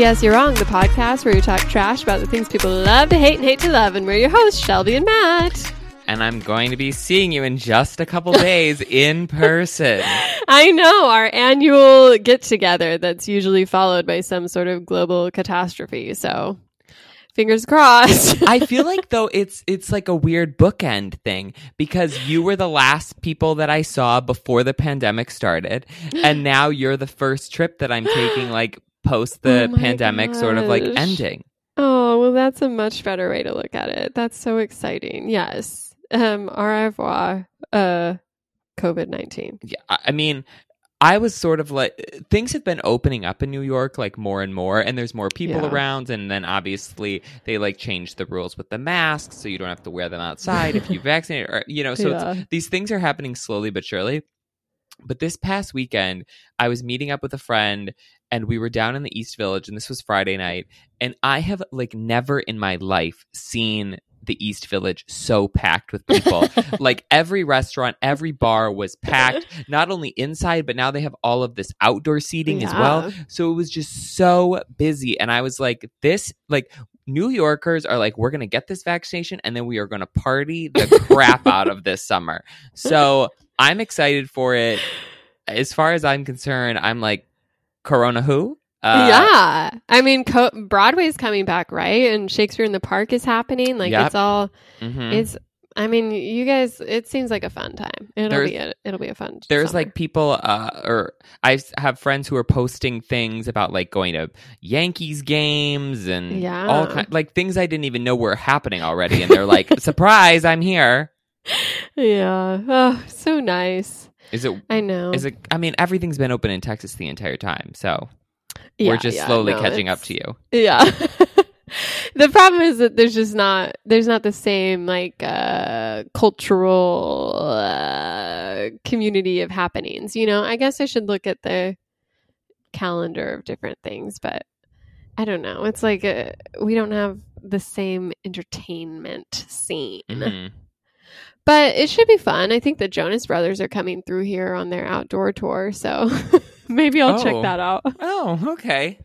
P.S. You're Wrong, the podcast where we talk trash about the things people love to hate and hate to love. And we're your hosts, Shelby and Matt. And I'm going to be seeing you in just a couple days in person. I know, our annual get together that's usually followed by some sort of global catastrophe. So fingers crossed. I feel like though it's it's like a weird bookend thing because you were the last people that I saw before the pandemic started and now you're the first trip that I'm taking like post the Oh pandemic sort of like ending. Oh, well, that's a much better way to look at it. That's so exciting. Yes. Um, au revoir, uh, COVID 19. Yeah, I mean, I was sort of like things have been opening up in New York like more and more, and there's more people Yeah. around, and then obviously they like changed the rules with the masks, so you don't have to wear them outside if you vaccinate, or you know, so Yeah. it's, these things are happening slowly but surely. But this past weekend, I was meeting up with a friend and we were down in the East Village and this was Friday night and I have like never in my life seen the East Village so packed with people. like every restaurant, every bar was packed, not only inside but now they have all of this outdoor seating as well. So it was just so busy and I was like this like New Yorkers are like, we're going to get this vaccination and then we are going to party the crap out of this summer. So I'm excited for it. As far as I'm concerned, I'm like, Corona who? Uh, yeah. I mean, Co- Broadway's coming back, right? And Shakespeare in the Park is happening. Like, Yep. it's all, mhm. it's, I mean, you guys, it seems like a fun time. It'll There's- be a, it'll be a fun. There's summer. like people, uh, or I have friends who are posting things about like going to Yankees games and Yeah. all kind, like things I didn't even know were happening already. And they're like, surprise, I'm here. yeah. Oh, so nice. Is it? I know. Is it? I mean, everything's been open in Texas the entire time, so Yeah, we're just yeah, slowly no, catching up to you. Yeah. the problem is that there's just not there's not the same like uh cultural uh community of happenings, you know. I guess I should look at the calendar of different things, but I don't know. It's like uh, we don't have the same entertainment scene. Mhm. But it should be fun. I think the Jonas Brothers are coming through here on their outdoor tour, so maybe I'll check Oh. that out. Oh, okay.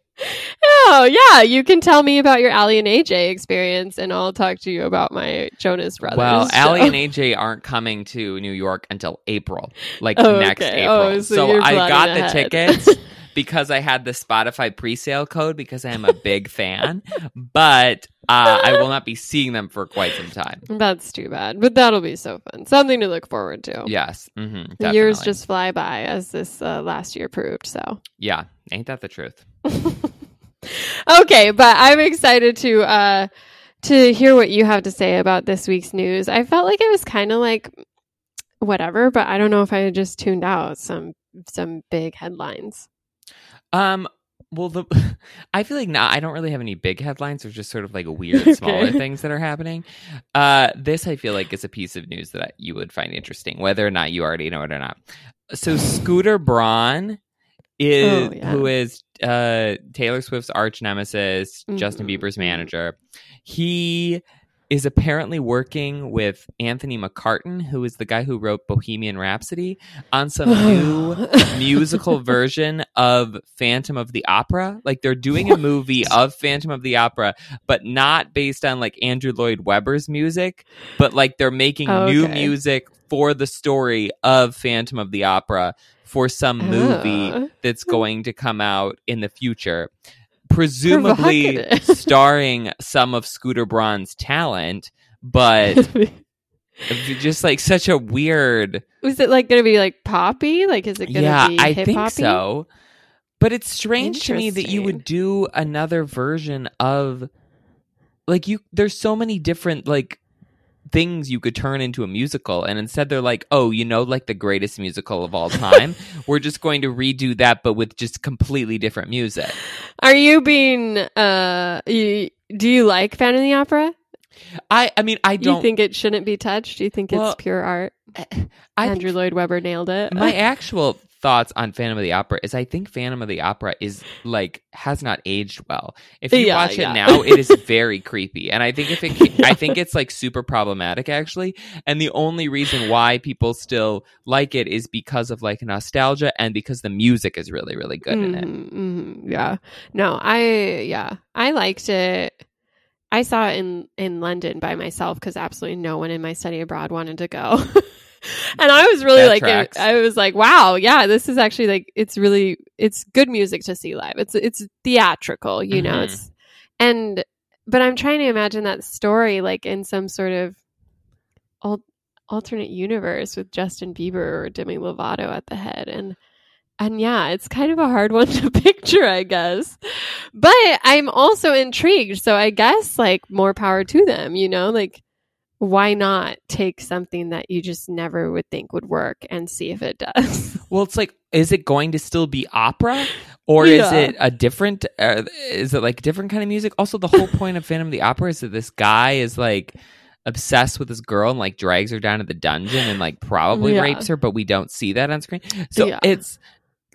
Oh, yeah. You can tell me about your Aly and AJ experience, and I'll talk to you about my Jonas Brothers. Well, so- Aly and AJ aren't coming to New York until April, like Oh, next okay. April. Oh, so you're I got the ahead. tickets because I had the Spotify pre-sale code because I am a big fan, but uh, I will not be seeing them for quite some time. That's too bad, but that'll be so fun. Something to look forward to. Yes, hmm The years just fly by, as this uh, last year proved. So, yeah. Ain't that the truth? okay, but I'm excited to uh, to hear what you have to say about this week's news. I felt like it was kind of like whatever, but I don't know if I just tuned out some some big headlines. Um. Well, the I feel like now I don't really have any big headlines. There's just sort of like weird, smaller things that are happening. Uh, this I feel like is a piece of news that you would find interesting, whether or not you already know it or not. So Scooter Braun is Oh, yeah. who is uh Taylor Swift's arch nemesis, Justin Mhm. Bieber's manager. He is apparently working with Anthony McCarten, who is the guy who wrote Bohemian Rhapsody, on some new musical version of Phantom of the Opera. Like they're doing a movie of Phantom of the Opera, but not based on like Andrew Lloyd Webber's music, but like they're making oh, new music for the story of Phantom of the Opera for some movie Oh. that's going to come out in the future. Presumably starring some of Scooter Braun's talent, but just like such a weird Was it like going to be like poppy? Like, is it going to yeah, be I hip think hoppy? so. But it's strange to me that you would do another version of like you there's so many different like things you could turn into a musical and instead they're like, "Oh, you know like the greatest musical of all time. We're just going to redo that but with just completely different music." Are you being? uh you, Do you like Phantom of the Opera? I I mean, I don't think it shouldn't be touched? Do you think Well, it's pure art? I Andrew Lloyd Webber nailed it. my actual thoughts on Phantom of the Opera is I think Phantom of the Opera is like has not aged well. If you Yeah, watch it now, it is very creepy, and I think if it, I think it's like super problematic actually. And the only reason why people still like it is because of like nostalgia and because the music is really really good in it. Mhm, mhm, yeah. No, I yeah, I liked it. I saw it in in London by myself because absolutely no one in my study abroad wanted to go. and I was really That like, tracks. I was like, wow, yeah, this is actually like, it's really, it's good music to see live. It's it's theatrical, you know. Mhm. It's and but I'm trying to imagine that story like in some sort of al- alternate universe with Justin Bieber or Demi Lovato at the head and and yeah, it's kind of a hard one to picture, I guess. But I'm also intrigued, so I guess like more power to them, you know, like why not take something that you just never would think would work and see if it does? Well, it's like, is it going to still be opera, or is it a different? Uh, is it like different kind of music? Also, the whole point of Phantom of the Opera is that this guy is like obsessed with this girl and like drags her down to the dungeon and like probably Yeah. rapes her, but we don't see that on screen. So Yeah. it's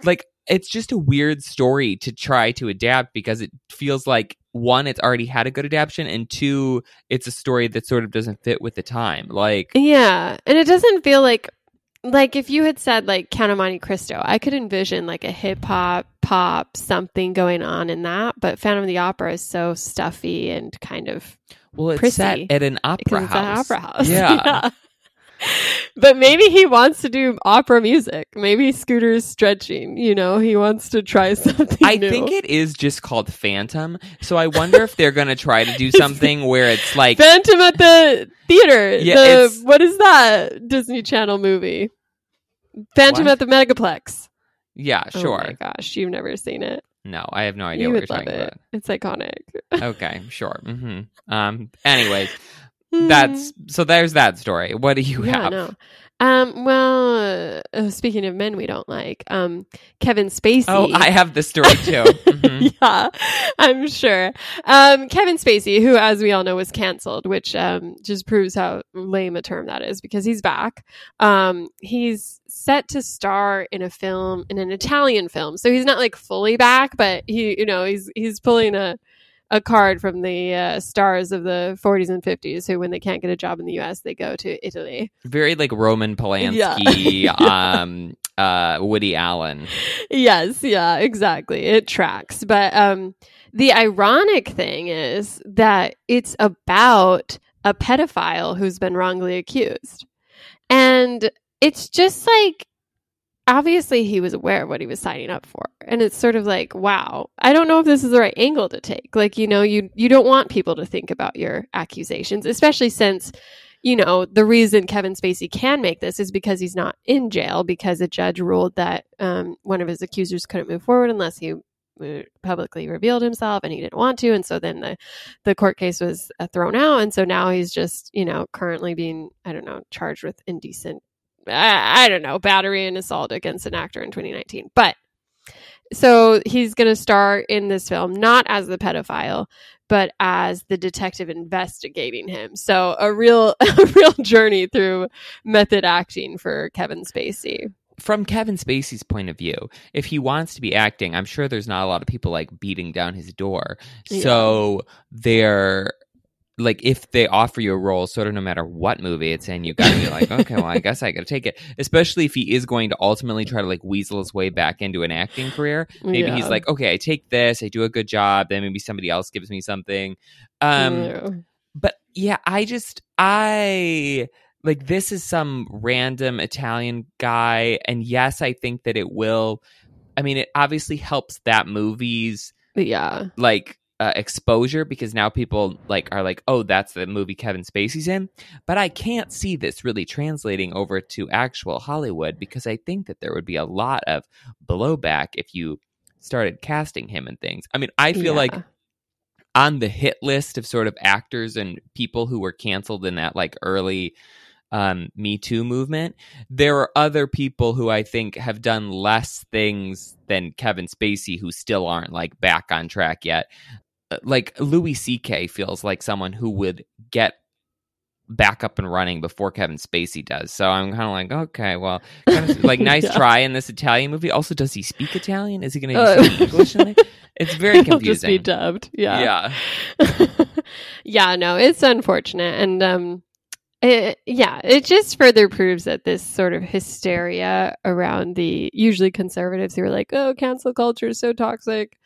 like it's just a weird story to try to adapt because it feels like one, it's already had a good adaptation, and two, it's a story that sort of doesn't fit with the time. Like, Yeah, and it doesn't feel like like if you had said like Count of Monte Cristo, I could envision like a hip hop pop something going on in that. But Phantom of the Opera is so stuffy and kind of well, it's Prissy, set at an opera because it's an house. opera house. Yeah. But maybe he wants to do opera music. Maybe Scooter's stretching. You know, he wants to try something. I new. think it is just called Phantom. So I wonder if they're going to try to do something where it's like Phantom at the theater. Yeah, the, what is that Disney Channel movie? Phantom What? at the Megaplex. yeah, sure. Oh my gosh, you've never seen it. no, I have no idea you what you're talking it. It's iconic. Okay, sure. Mm-hmm. Um anyways, that's so there's that story. What do you yeah, have? no. Um, well, uh, speaking of men we don't like, um, Kevin Spacey. Oh, I have this story too. Mhm. yeah, I'm sure. Um, Kevin Spacey, who, as we all know, was canceled, which um, just proves how lame a term that is because he's back. Um, he's set to star in a film, in an Italian film, so he's not like fully back, but he, you know, he's he's pulling a a card from the uh, stars of the 40s and 50s who when they can't get a job in the US they go to Italy. Very like Roman Polanski, um uh Woody Allen. yes, yeah, exactly. It tracks. But um the ironic thing is that it's about a pedophile who's been wrongly accused. And it's just like obviously he was aware of what he was signing up for. And it's sort of like, wow, I don't know if this is the right angle to take. Like, you know, you you don't want people to think about your accusations, especially since you know, the reason Kevin Spacey can make this is because he's not in jail because a judge ruled that um, one of his accusers couldn't move forward unless he uh, publicly revealed himself and he didn't want to and so then the the court case was uh, thrown out and so now he's just you know currently being i don't know charged with indecent I, I don't know battery and assault against an actor in 2019 but so he's going to star in this film not as the pedophile but as the detective investigating him so a real a real journey through method acting for kevin spacey From Kevin Spacey's point of view, if he wants to be acting, I'm sure there's not a lot of people like beating down his door. Yeah. So they're like if they offer you a role, sort of no matter what movie it's in, you gotta be like, okay, well, I guess I gotta take it. Especially if he is going to ultimately try to like weasel his way back into an acting career. Maybe he's like, okay, I take this, I do a good job, then maybe somebody else gives me something. Um, Yeah. but yeah, I just I like this is some random Italian guy, and yes, I think that it will. I mean, it obviously helps that movie's yeah like uh, exposure because now people like are like, oh, that's the movie Kevin Spacey's in. But I can't see this really translating over to actual Hollywood because I think that there would be a lot of blowback if you started casting him and things. I mean, I feel like on the hit list of sort of actors and people who were canceled in that like early um, Me Too movement, there are other people who I think have done less things than Kevin Spacey who still aren't like back on track yet. Like Louis C.K. feels like someone who would get back up and running before Kevin Spacey does. So I'm kind of like, okay, well, kind of, like nice Yeah. try in this Italian movie. Also, does he speak Italian? Is he going to Uh, speak English? in it? It's very It'll just be dubbed. Yeah. yeah. yeah, no, it's unfortunate. And um it, yeah, it just further proves that this sort of hysteria around the usually conservatives who are like, "Oh, cancel culture is so toxic."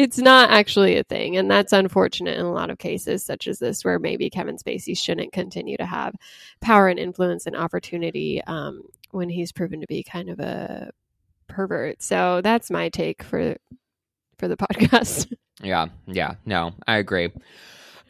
It's not actually a thing, and that's unfortunate in a lot of cases such as this where maybe Kevin Spacey shouldn't continue to have power and influence and opportunity um, when he's proven to be kind of a pervert. So that's my take for for the podcast. Yeah, yeah, no, I agree.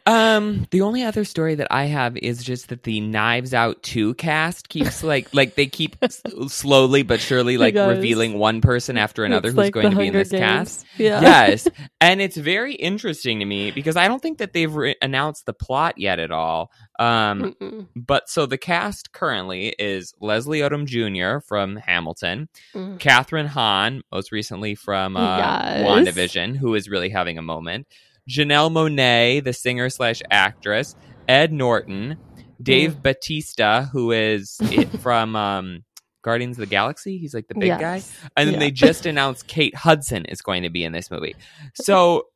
Um, the only other story that I have is just that the Knives Out 2 cast keeps like like they keep s- slowly but surely like revealing one person after another who's like going to be in this cast. Yeah. Yes. And it's very interesting to me because I don't think that they've re- announced the plot yet at all. Um Mm-mm. but so the cast currently is Leslie Odom Jr. from Hamilton, Mm. Kathryn Hahn, most recently from uh, Yes. WandaVision, who is really having a moment. Janelle Monáe, the singer slash actress. Ed Norton. Dave Mm. Bautista, who is it from um, Guardians of the Galaxy. He's like the big guy. And then Yeah. they just announced Kate Hudson is going to be in this movie. So,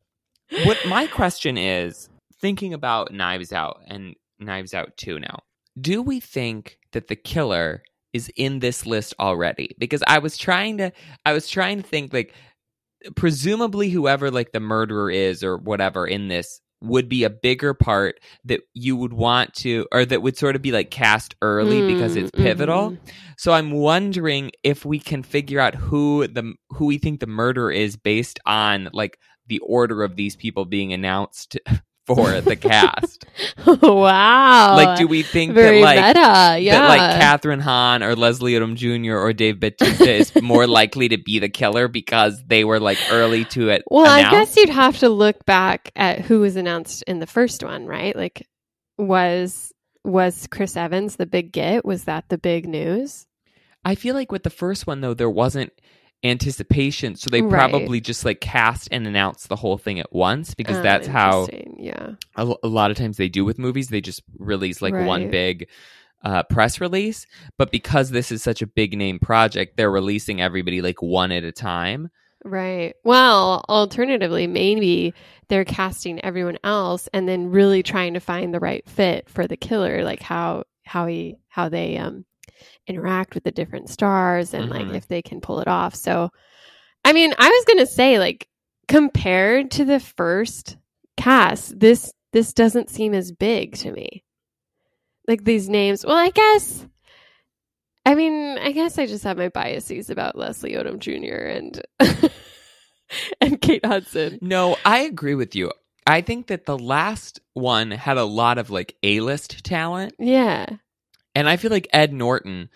what my question is thinking about Knives Out and Knives Out 2 now, do we think that the killer is in this list already? Because I was trying to, I was trying to think like, presumably whoever like the murderer is or whatever in this would be a bigger part that you would want to or that would sort of be like cast early because it's Mm, pivotal mhm. so I'm wondering if we can figure out who the who we think the murderer is based on like the order of these people being announced for the cast. wow. like, do we think very that like meta? Yeah. that like Kathryn Hahn or Leslie Odom Jr. or Dave Bautista is more likely to be the killer because they were like early to it? well, I guess you'd have to look back at who was announced in the first one, right? Like, was was Chris Evans the big get? Was that the big news? I feel like with the first one though, there wasn't anticipation, so they Right. probably just like cast and announce the whole thing at once because Ah, that's how. Yeah. a, lot of times they do with movies. They just release like one big uh, press release, but because this is such a big name project, they're releasing everybody like one at a time. Right. Well, alternatively, maybe they're casting everyone else and then really trying to find the right fit for the killer, like how how he how they um interact with the different stars and Mhm. like if they can pull it off. So I mean, I was going to say like compared to the first cast, this this doesn't seem as big to me. Like these names. Well, I guess I mean, I guess I just have my biases about Leslie Odom Jr. and and Kate Hudson. No, I agree with you. I think that the last one had a lot of like A list talent, Yeah. And I feel like Ed Norton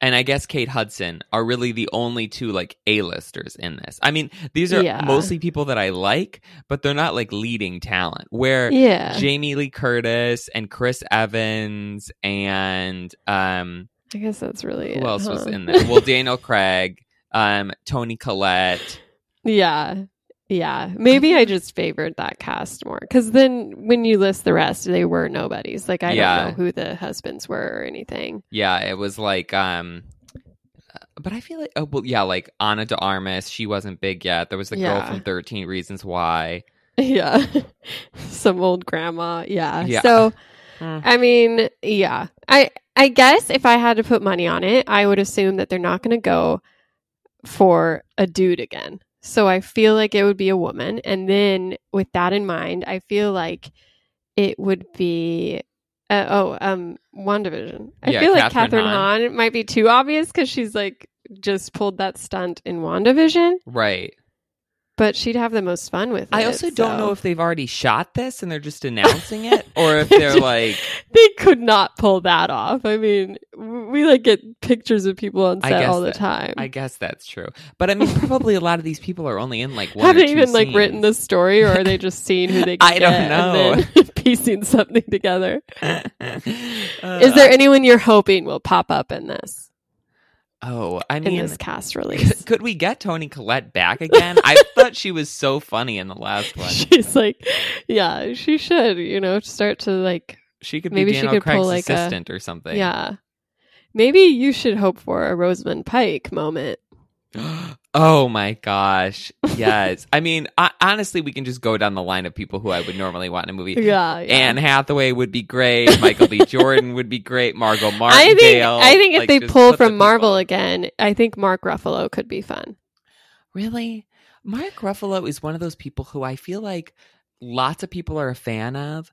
and I guess Kate Hudson are really the only two like A listers in this. I mean, these are Yeah. mostly people that I like, but they're not like leading talent. Where Yeah. Jamie Lee Curtis and Chris Evans and um I guess that's really who it, else was in there? Well, Daniel Craig, um, Toni Collette. yeah. Yeah. Maybe I just favored that cast more because then when you list the rest, they were nobodies. Like I Yeah. don't know who the husbands were or anything. Yeah, it was like um uh, but I feel like oh well yeah, like Ana de Armas, she wasn't big yet. There was the girl from Thirteen Reasons Why. Yeah. Some old grandma. Yeah. Yeah. So Hmm. I mean, yeah. I I guess if I had to put money on it, I would assume that they're not going to go for a dude again. So I feel like it would be a woman, and then with that in mind, I feel like it would be. Uh, oh, um, WandaVision. I Yeah, feel like Kathryn Kathryn Hahn. Hahn might be too obvious because she's like just pulled that stunt in WandaVision, Right. But she'd have the most fun with it. I also don't so- know if they've already shot this and they're just announcing it or if they're like they could not pull that off. I mean, we like get pictures of people on set all the that- time. I guess that's true. But I mean probably a lot of these people are only in like one Have or they two even like written the story, or are they just seeing who they? Can I don't get know. And then piecing something together. Uh, Is there anyone you're hoping will pop up in this Oh, I in mean this cast could, release? could we get Toni Collette back again? I thought she was so funny in the last one. She's like, yeah, she should. You know, start to like She could Maybe be she Daniel could pull, Craig's like, a- assistant or something. Yeah. Maybe you should hope for a Rosamund Pike moment. oh my gosh. Yes. I mean, I, honestly, we can just go down the line of people who I would normally want in a movie. Yeah. yeah. Anne Hathaway would be great. Michael B. Jordan would be great. Margot I think I think if like, they pull from Marvel people- again, I think Mark Ruffalo could be fun. Really? Mark Ruffalo is one of those people who I feel like lots of people are a fan of.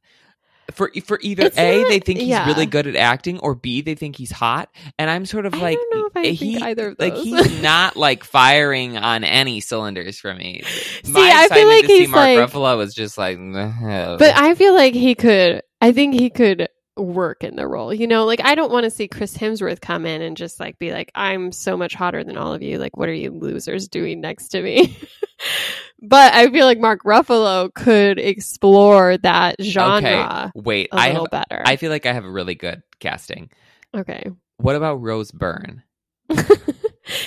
For for either It's A, not- they think he's yeah. really good at acting, or B, they think he's hot. And I'm sort of I like, don't know if I eh, he, either of like he's not like firing on any cylinders for me. See, My I feel like he's Mark like- Ruffalo is just like, "Ugh." But I feel like he could. I think he could work in the role. You know, like I don't want to see Chris Hemsworth come in and just like be like, "I'm so much hotter than all of you. Like, what are you losers doing next to me?" but I feel like Mark Ruffalo could explore that genre wait, a I little have, better. I feel like I have a really good casting. okay. What about Rose Byrne?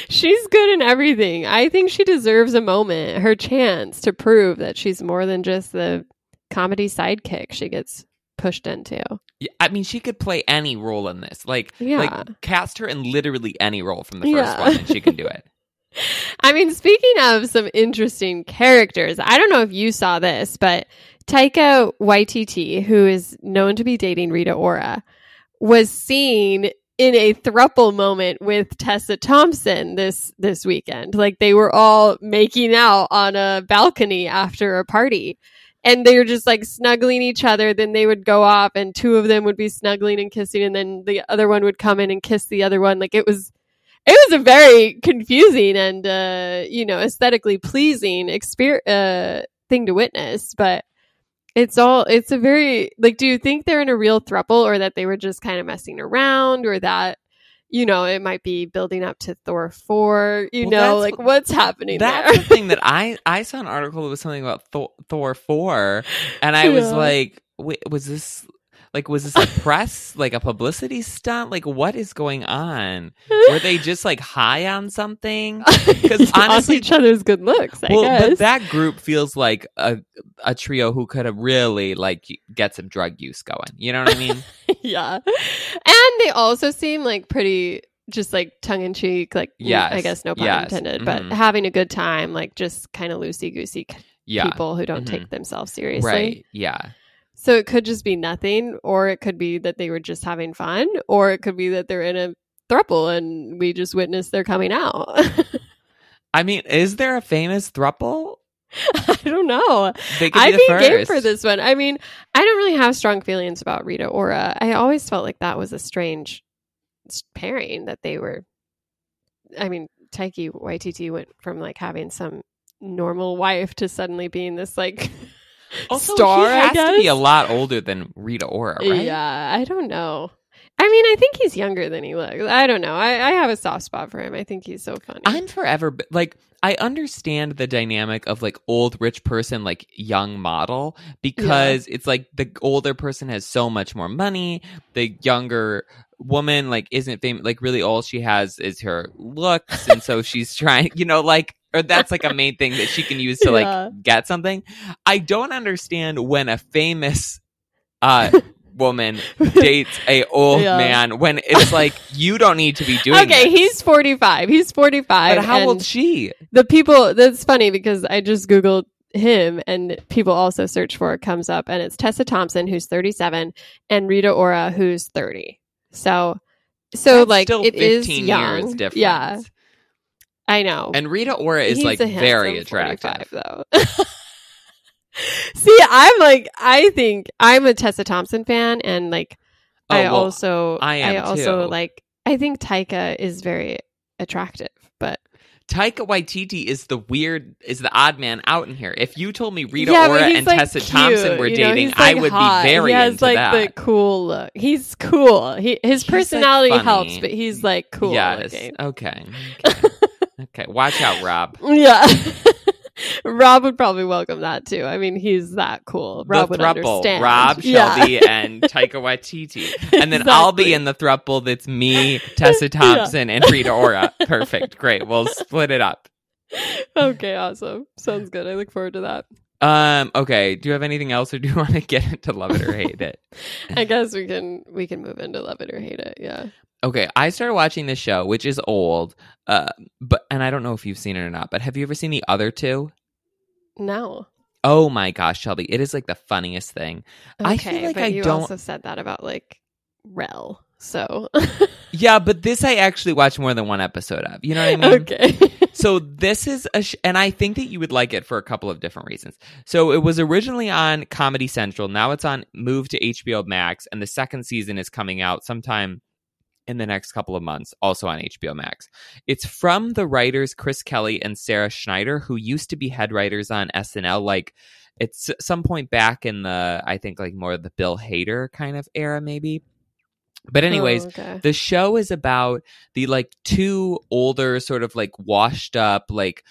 she's good in everything. I think she deserves a moment, her chance to prove that she's more than just the comedy sidekick she gets pushed into. Yeah, I mean, she could play any role in this. Like, Yeah. like cast her in literally any role from the first Yeah. one, and she can do it. I mean, speaking of some interesting characters, I don't know if you saw this, but Taika Waititi, who is known to be dating Rita Ora, was seen in a thruple moment with Tessa Thompson this this weekend. Like they were all making out on a balcony after a party. And they were just like snuggling each other. Then they would go off, and two of them would be snuggling and kissing, and then the other one would come in and kiss the other one. Like it was it was a very confusing and uh, you know aesthetically pleasing exper- uh, thing to witness but it's all it's a very like do you think they're in a real thruple or that they were just kind of messing around or that you know it might be building up to thor 4 you Well, know like what's happening That's there? the thing that I I saw an article that was something about Thor, Thor four, and I was like, wait, was this like was this a press like a publicity stunt? Like, what is going on? Were they just like high on something? because honestly- each other's good looks i well, guess but that group feels like a a trio who could have really like get some drug use going. You know what I mean? yeah. And they also seem like pretty just like tongue in cheek, like yeah, I guess no pun yes, intended, but mhm. having a good time, like just kind of loosey goosey Yeah. people who don't mhm. take themselves seriously. Right. Yeah. So it could just be nothing, or it could be that they were just having fun, or it could be that they're in a throuple and we just witnessed their coming out. I mean, is there a famous thruple? I don't know. I'd be be game for this one. I mean, I don't really have strong feelings about Rita Ora. I always felt like that was a strange pairing that they were. I mean, Taika Waititi went from like having some normal wife to suddenly being this like Also, star. he I has guess. to be a lot older than Rita Ora, right? Yeah, I don't know. I mean, I think he's younger than he looks. I don't know. I, I have a soft spot for him. I think he's so funny. I'm forever like I understand the dynamic of like old rich person like young model because it's like the older person has so much more money, the younger woman like isn't famous like really all she has is her looks and so she's trying you know like or that's like a main thing that she can use to Yeah. like get something. I don't understand when a famous uh woman dates a old Yeah. man when it's like you don't need to be doing okay, this. he's 45. He's 45. But how old she? the people that's funny because I just googled him and people also search for it comes up and it's Tessa Thompson who's 37 and Rita Ora who's 30. So so That's like still it is 15 young. years difference. Yeah, I know. And Rita Ora is He's like very attractive. 45, though. See, I'm like I think I'm a Tessa Thompson fan and like Oh, I well, also I am also too. like I think Taika is very attractive, but Taika Waititi is the weird, is the odd man out in here. If you told me Rita Yeah, Ora and like, Tessa cute, Thompson were you know, dating, he's, I like, would hot. be very He has into like that. the cool look. He's cool. He, his He's, personality funny. helps, but he's like cool yes. looking. Okay. Okay. okay. Watch out, Rob. Yeah. Rob would probably welcome that too. I mean, he's that cool. Rob the would thruple, understand. Rob, Yeah. Shelby, and Taika Waititi. And then I'll be in the thruple that's me, Tessa Thompson, and Rita Ora. Perfect. Great. We'll split it up. okay, awesome. Sounds good. I look forward to that. Um. Okay. Do you have anything else, or do you want to get into love it or hate it? I guess we can we can move into love it or hate it. Yeah. Okay. I started watching this show, which is old, uh, but and I don't know if you've seen it or not. But have you ever seen the other two? No. Oh my gosh, Shelby! It is like the funniest thing. Okay, I feel like but I you don't- also said that about like Rel. So Yeah, but this I actually watched more than one episode of. You know what I mean? okay. So this is a, sh- and I think that you would like it for a couple of different reasons. So it was originally on Comedy Central. Now it's on move to HBO Max, and the second season is coming out sometime in the next couple of months, also on HBO Max. It's from the writers Chris Kelly and Sarah Schneider, who used to be head writers on SNL. Like it's some point back in the, I think like more of the Bill Hader kind of era, maybe. But anyways, Oh, okay. the show is about the like two older sort of like washed up like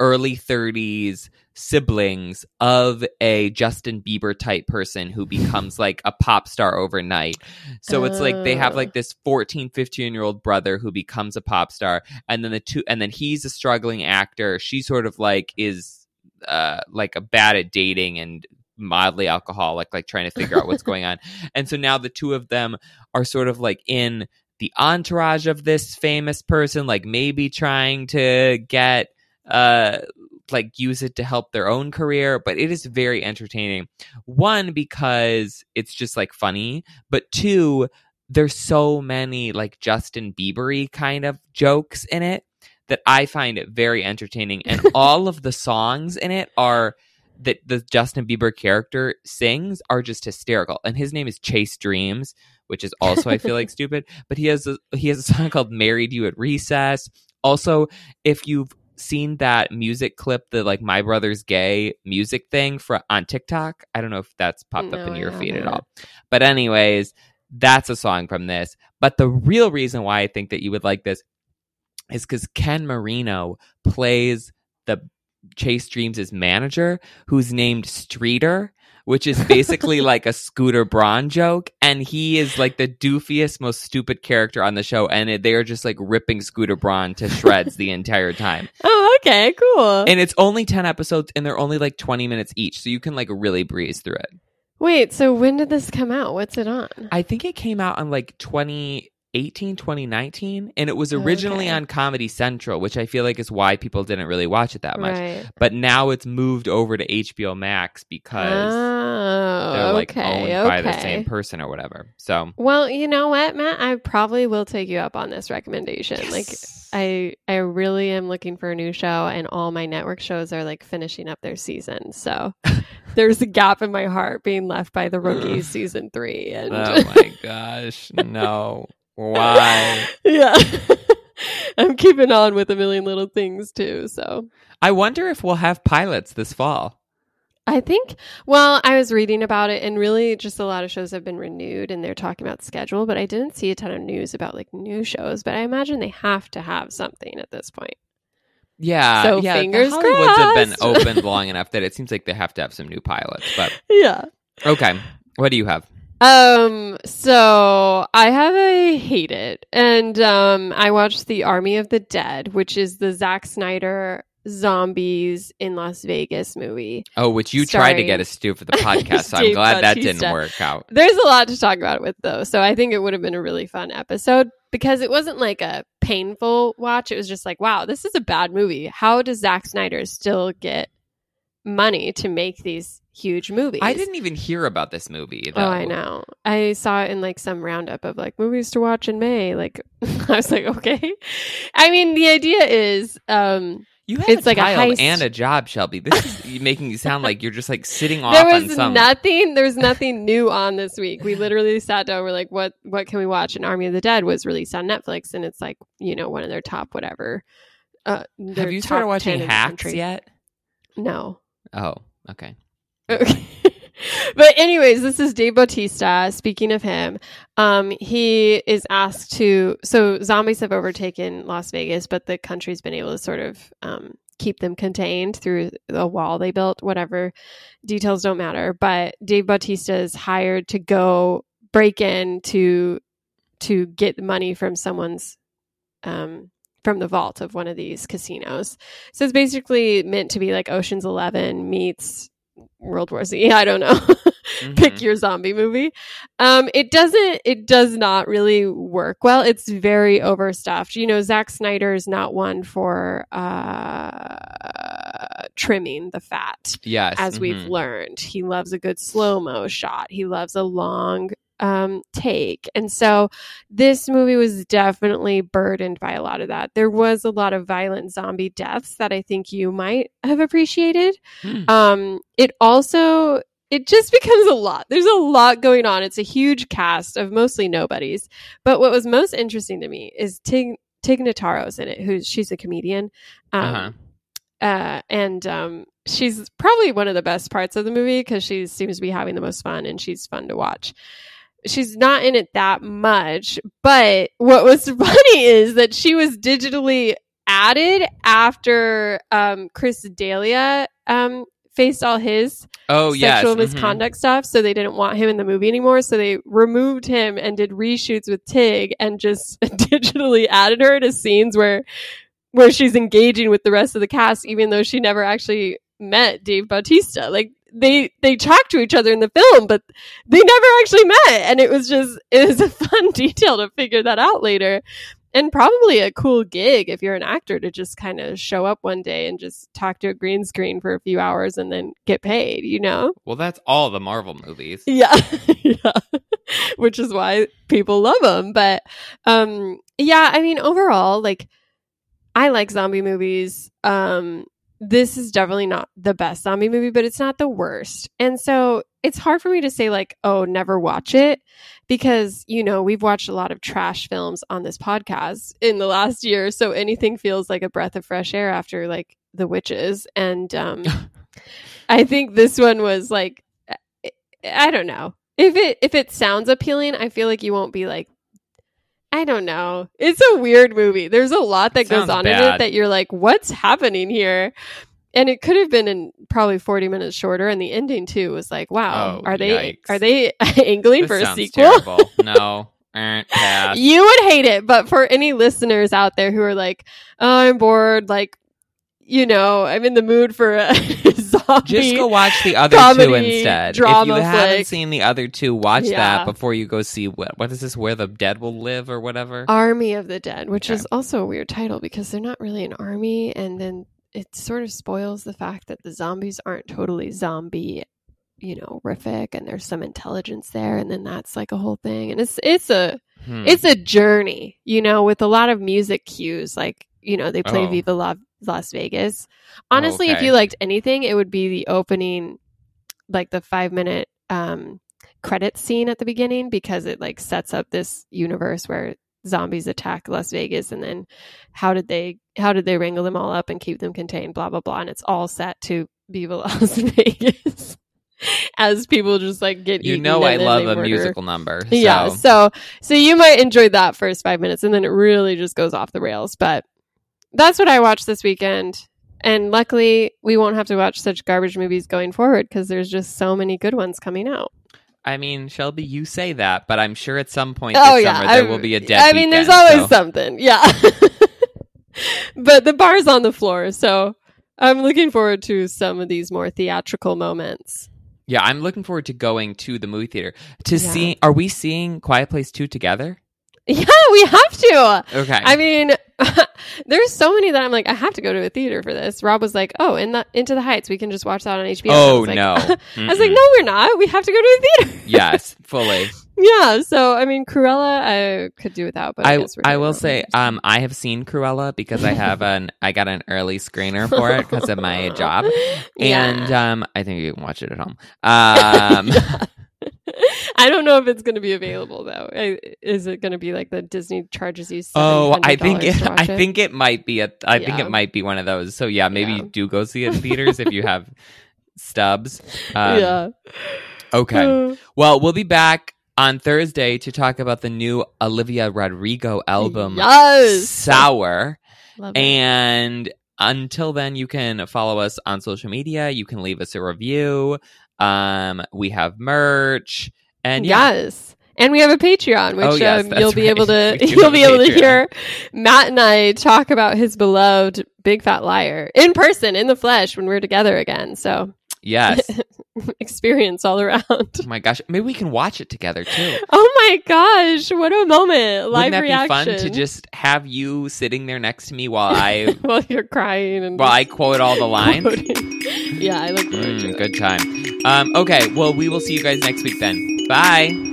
early 30s siblings of a Justin Bieber type person who becomes like a pop star overnight. So it's like they have like this 14 15 year old brother who becomes a pop star and then the two and then he's a struggling actor. She sort of like is uh like a bad at dating and mildly alcoholic like trying to figure out what's going on. And so now the two of them are sort of like in the entourage of this famous person, like maybe trying to get uh like use it to help their own career, but it is very entertaining. One, because it's just like funny, but two, there's so many like Justin Biebery kind of jokes in it that I find it very entertaining. And all of the songs in it are that the Justin Bieber character sings are just hysterical. And his name is Chase Dreams, which is also I feel like stupid. But he has a he has a song called "Married You at Recess." Also, if you've seen that music clip, the like "My Brother's Gay" music thing for on TikTok, I don't know if that's popped up in your feed at all. But anyways, that's a song from this. But the real reason why I think that you would like this is because Ken Marino plays the Chase Dreams' manager, who's named Streeter, which is basically like a Scooter Braun joke. And he is like the doofiest, most stupid character on the show. And it, they are just like ripping Scooter Braun to shreds the entire time. Oh, okay, cool. And it's only 10 episodes and they're only like 20 minutes each. So you can like really breeze through it. Wait, so when did this come out? What's it on? I think it came out on like 2018, 2019. And it was originally Okay. on Comedy Central, which I feel like is why people didn't really watch it that much. Right. but now it's moved over to HBO Max because oh, they're like okay, owned by the same person or whatever. So Well, you know what, Matt? I probably will take you up on this recommendation. Like I I really am looking for a new show and all my network shows are like finishing up their season. So there's a gap in my heart being left by the rookies season 3 and oh my gosh, no, why? yeah. I'm keeping on with a million little things too. So I wonder if we'll have pilots this fall. I think, well, I was reading about it and really just a lot of shows have been renewed and they're talking about schedule, but I didn't see a ton of news about like new shows, but I imagine they have to have something at this point. Yeah, So yeah. fingers the Hollywoods have been crossed. opened long enough that it seems like they have to have some new pilots. But Yeah. okay, what do you have? Um, so I have a hate it. And um I watched The Army of the Dead, which is the Zack Snyder zombies in Las Vegas movie. Oh, which you tried to get us to do for the podcast. so I'm glad that didn't work out. There's a lot to talk about with though. So I think it would have been a really fun episode because it wasn't like a painful watch. It was just like, wow, this is a bad movie. How does Zack Snyder still get money to make these huge movies? I didn't even hear about this movie. Though. Oh, I know. I saw it in like some roundup of like movies to watch in May. Like I was like, okay. I mean, the idea is um You have It's a like a child heist. and a job, Shelby. This is making you sound like you're just like sitting off there on was some. nothing there was nothing new on this week. We literally sat down, we're like, what what can we watch? And Army of the Dead was released on Netflix and it's like, you know, one of their top whatever. Uh their have you started watching in Hacks yet? No. Oh, okay. Okay. but anyways, this is Dave Bautista. Speaking of him, um, he is asked to. So zombies have overtaken Las Vegas, but the country's been able to sort of um, keep them contained through the wall they built. Whatever details don't matter. But Dave Bautista is hired to go break in to to get money from someone's. Um, from the vault of one of these casinos. So it's basically meant to be like Ocean's Eleven meets World War Z. I don't know. Pick Mhm. your zombie movie. Um, it doesn't. It does not really work well. It's very overstuffed. You know, Zack Snyder is not one for uh, trimming the fat Yes. as we've mhm. learned. He loves a good slow mo shot. He loves a long um, take. And so this movie was definitely burdened by a lot of that. There was a lot of violent zombie deaths that I think you might have appreciated. Hmm. Um, it also it just becomes a lot. There's a lot going on. It's a huge cast of mostly nobodies. But what was most interesting to me is Tig Tig Notaro's in it. Who's she's a comedian. Um, Uh-huh. uh, and um, she's probably one of the best parts of the movie because she seems to be having the most fun and she's fun to watch. She's not in it that much, but what was funny is that she was digitally added after um, Chris D'Elia um, faced all his Oh yes. sexual mhm. misconduct stuff, so they didn't want him in the movie anymore. So they removed him and did reshoots with Tig and just digitally added her to scenes where where she's engaging with the rest of the cast, even though she never actually met Dave Bautista. Like they they talked to each other in the film, but they never actually met, and it was just it was a fun detail to figure that out later. And probably a cool gig if you're an actor to just kind of show up one day and just talk to a green screen for a few hours and then get paid, you know? Well, that's all the Marvel movies. Yeah. yeah. Which is why people love them. But um yeah, I mean overall like I like zombie movies. Um this is definitely not the best zombie movie, but it's not the worst. And so it's hard for me to say like, oh, never watch it because, you know, we've watched a lot of trash films on this podcast in the last year, so anything feels like a breath of fresh air after like The Witches and um I think this one was like I- I don't know. If it if it sounds appealing, I feel like you won't be like I don't know. It's a weird movie. There's a lot that goes Sounds on in it that you're like, what's happening here? And it could have been in probably 40 minutes shorter. And the ending too was like, wow, Oh, are they yikes. are they angling This for a sequel? terrible. No. You would hate it, but for any listeners out there who are like, oh, I'm bored, like, you know, I'm in the mood for a zombie. Just go watch the other two comedy, instead. if drama you haven't seen the other two, watch Yeah. that before you go see what what is this? Where the dead will live or whatever. Army of the Dead, which Okay. is also a weird title because they're not really an army, and then it sort of spoils the fact that the zombies aren't totally zombie, you know, horrific, and there's some intelligence there, and then that's like a whole thing, and it's it's a Hmm. it's a journey, you know, with a lot of music cues, like you know they play Oh. Viva La- Las Vegas. Honestly, if you liked anything, it would be the opening, like the five minute um credit scene at the beginning because it like sets up this universe where zombies attack Las Vegas and then how did they how did they wrangle them all up and keep them contained blah blah blah and it's all set to Viva Las Vegas as people just like get you know I love a murder. musical number. Yeah, so- so so you might enjoy that first five minutes, and then it really just goes off the rails. But that's what I watched this weekend, and luckily we won't have to watch such garbage movies going forward because there's just so many good ones coming out. I mean, Shelby, you say that, but I'm sure at some point oh this yeah, summer there I- will be a dead. I mean, there's always so- something, yeah. but the bar's on the floor, so I'm looking forward to some of these more theatrical moments. Yeah, I'm looking forward to going to the movie theater to Yeah. see. Are we seeing Quiet Place two together? Yeah, we have to. Okay. I mean, there's so many that I'm like, I have to go to a theater for this. Rob was like, "Oh, in the Into the Heights, we can just watch that on HBO." I oh was like- no. I was like, "No, we're not. We have to go to a theater." Yes, fully. yeah. So, I mean, Cruella, I could do without, but I, I I will say um I have seen Cruella because I have an I got an early screener for it because of my job and um I think you can watch it at home. Um I don't know if it's going to be available though. Is it going to be like the Disney charges you? oh I think $700 it, I think it might be a I think it might be one of those. So yeah, maybe Yeah. do go see it in theaters if you have stubs. Um, yeah. Okay. Uh, Well, we'll be back on Thursday to talk about the new Olivia Rodrigo album Yes. Sour. Love it. And until then, you can follow us on social media. You can leave us a review. Um, we have merch, and yeah, Yes. And we have a Patreon, which Oh, yes, um, you'll be right. able to you'll be able to hear Matt and I talk about his beloved Big Fat Liar in person, in the flesh, when we're together again. So Yes. experience all around. Oh my gosh. Maybe we can watch it together too. Oh my gosh, what a moment! Live Wouldn't that reaction. be fun to just have you sitting there next to me while I while you're crying and while I quote all the lines? yeah, I look forward to Mm, good time. Um, okay, well, we will see you guys next week then. Bye.